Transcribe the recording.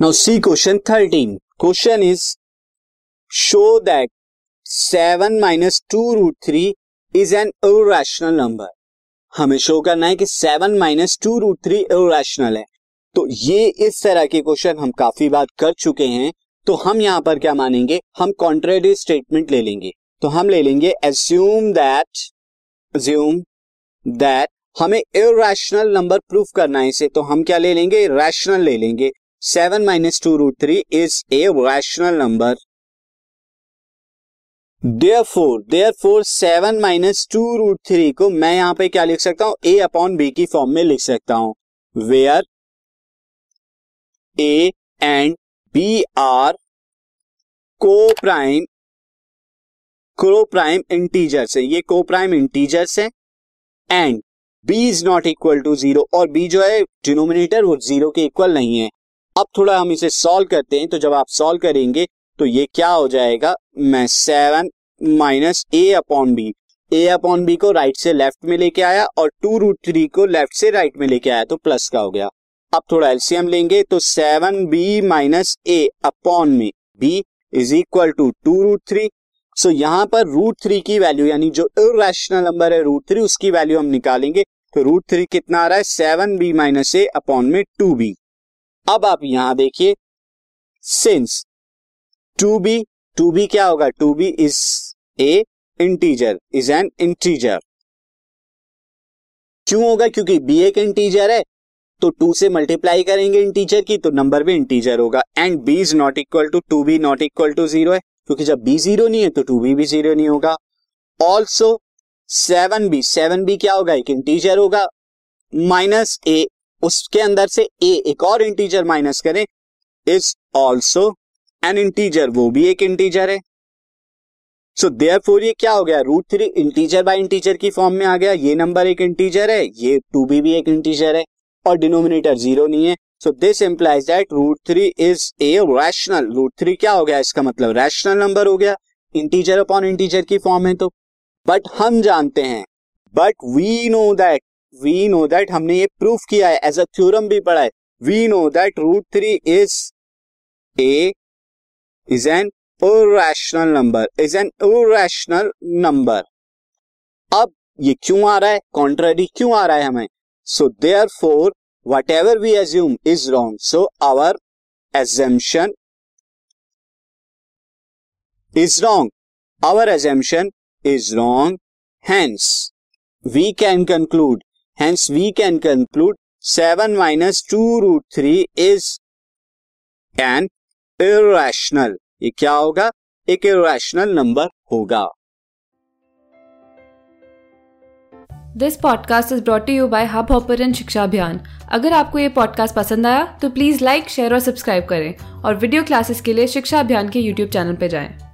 Now C question thirteen question is show that seven minus two root three is an irrational number हमें show करना है कि seven minus two root three irrational है। तो ये इस तरह के क्वेश्चन हम काफ़ी बार कर चुके हैं। तो हम यहाँ पर क्या मानेंगे? हम कॉन्ट्रेरी स्टेटमेंट ले लेंगे। तो हम ले लेंगे एज्यूम दैट एज्यूम दैट हमें इरेशनल नंबर प्रूफ करना है इसे। तो हम क्या ले लेंगे? रैशनल ले लेंगे। Seven minus two root three is a rational number therefore therefore seven minus two root three को मैं यहाँ पे क्या लिख सकता हूँ? ए अपॉन बी की फॉर्म में लिख सकता हूँ। Where A and B are coprime coprime integers है। ये को प्राइम इंटीजर्स है। And B is not equal to zero और बी जो है डिनोमिनेटर वो ज़ीरो के इक्वल नहीं है। अब थोड़ा हम इसे सॉल्व करते हैं तो जब आप सॉल्व करेंगे तो ये क्या हो जाएगा? मैं seven minus A upon B A upon B को राइट से लेफ़्ट में लेके आया और टू रूट थ्री को लेफ़्ट से राइट में लेके आया तो प्लस का हो गया। अब थोड़ा एलसीएम लेंगे तो seven B minus A upon में B is equal to two root three so यहाँ पर रूट थ्री की वैल्यू यानी जो इरेशनल नंबर है रूट थ्री उसकी वैल्यू हम निकालेंगे। तो रूट थ्री कितना आ रहा है? Seven B minus A upon में टू बी अब आप यहाँ देखिए since two B two B क्या होगा? Two B is a integer is an integer क्यों होगा? क्योंकि बी एक इंटीजर है तो टू से मल्टीप्लाई करेंगे इंटीजर की तो नंबर भी इंटीजर होगा। And B is not equal to two B not equal to zero है, क्योंकि जब बी ज़ीरो नहीं है तो टू बी भी ज़ीरो नहीं होगा। Also seven B seven B क्या होगा? एक इंटीजर होगा माइनस ए उसके अंदर से ए एक और इंटीजर माइनस करें इज़ ऑल्सो एन इंटीजर वो भी एक इंटीजर है। सो देयर फोर ये क्या हो गया? Root three integer by integer की फॉर्म में आ गया। ये नंबर एक इंटीजर है, ये टू बी भी एक इंटीजर है, और डिनोमिनेटर ज़ीरो नहीं है। So this implies that root three is a rational root three क्या हो गया? इसका मतलब रैशनल नंबर हो गया। इंटीजर अपॉन इंटीजर की फॉर्म है तो। बट हम जानते हैं but we know that we know that हमने ये प्रूफ किया है एज अ थ्योरम भी पढ़ा है. We know that root three is a is an irrational number is an irrational number अब ये क्यों आ रहा है? कॉन्ट्ररी क्यों आ रहा है हमें? So therefore whatever we assume is wrong so our assumption is wrong our assumption is wrong hence we can conclude Hence, we can conclude 7 minus 2 root 3 is an irrational. ये क्या होगा एक irrational नंबर होगा this podcast is brought you by Hubhopper Shiksha Abhiyan अगर आपको ये podcast पसंद आया तो प्लीज़ लाइक शेयर और सब्सक्राइब करें और वीडियो क्लासेस के लिए शिक्षा अभियान के यूट्यूब चैनल पर जाएँ।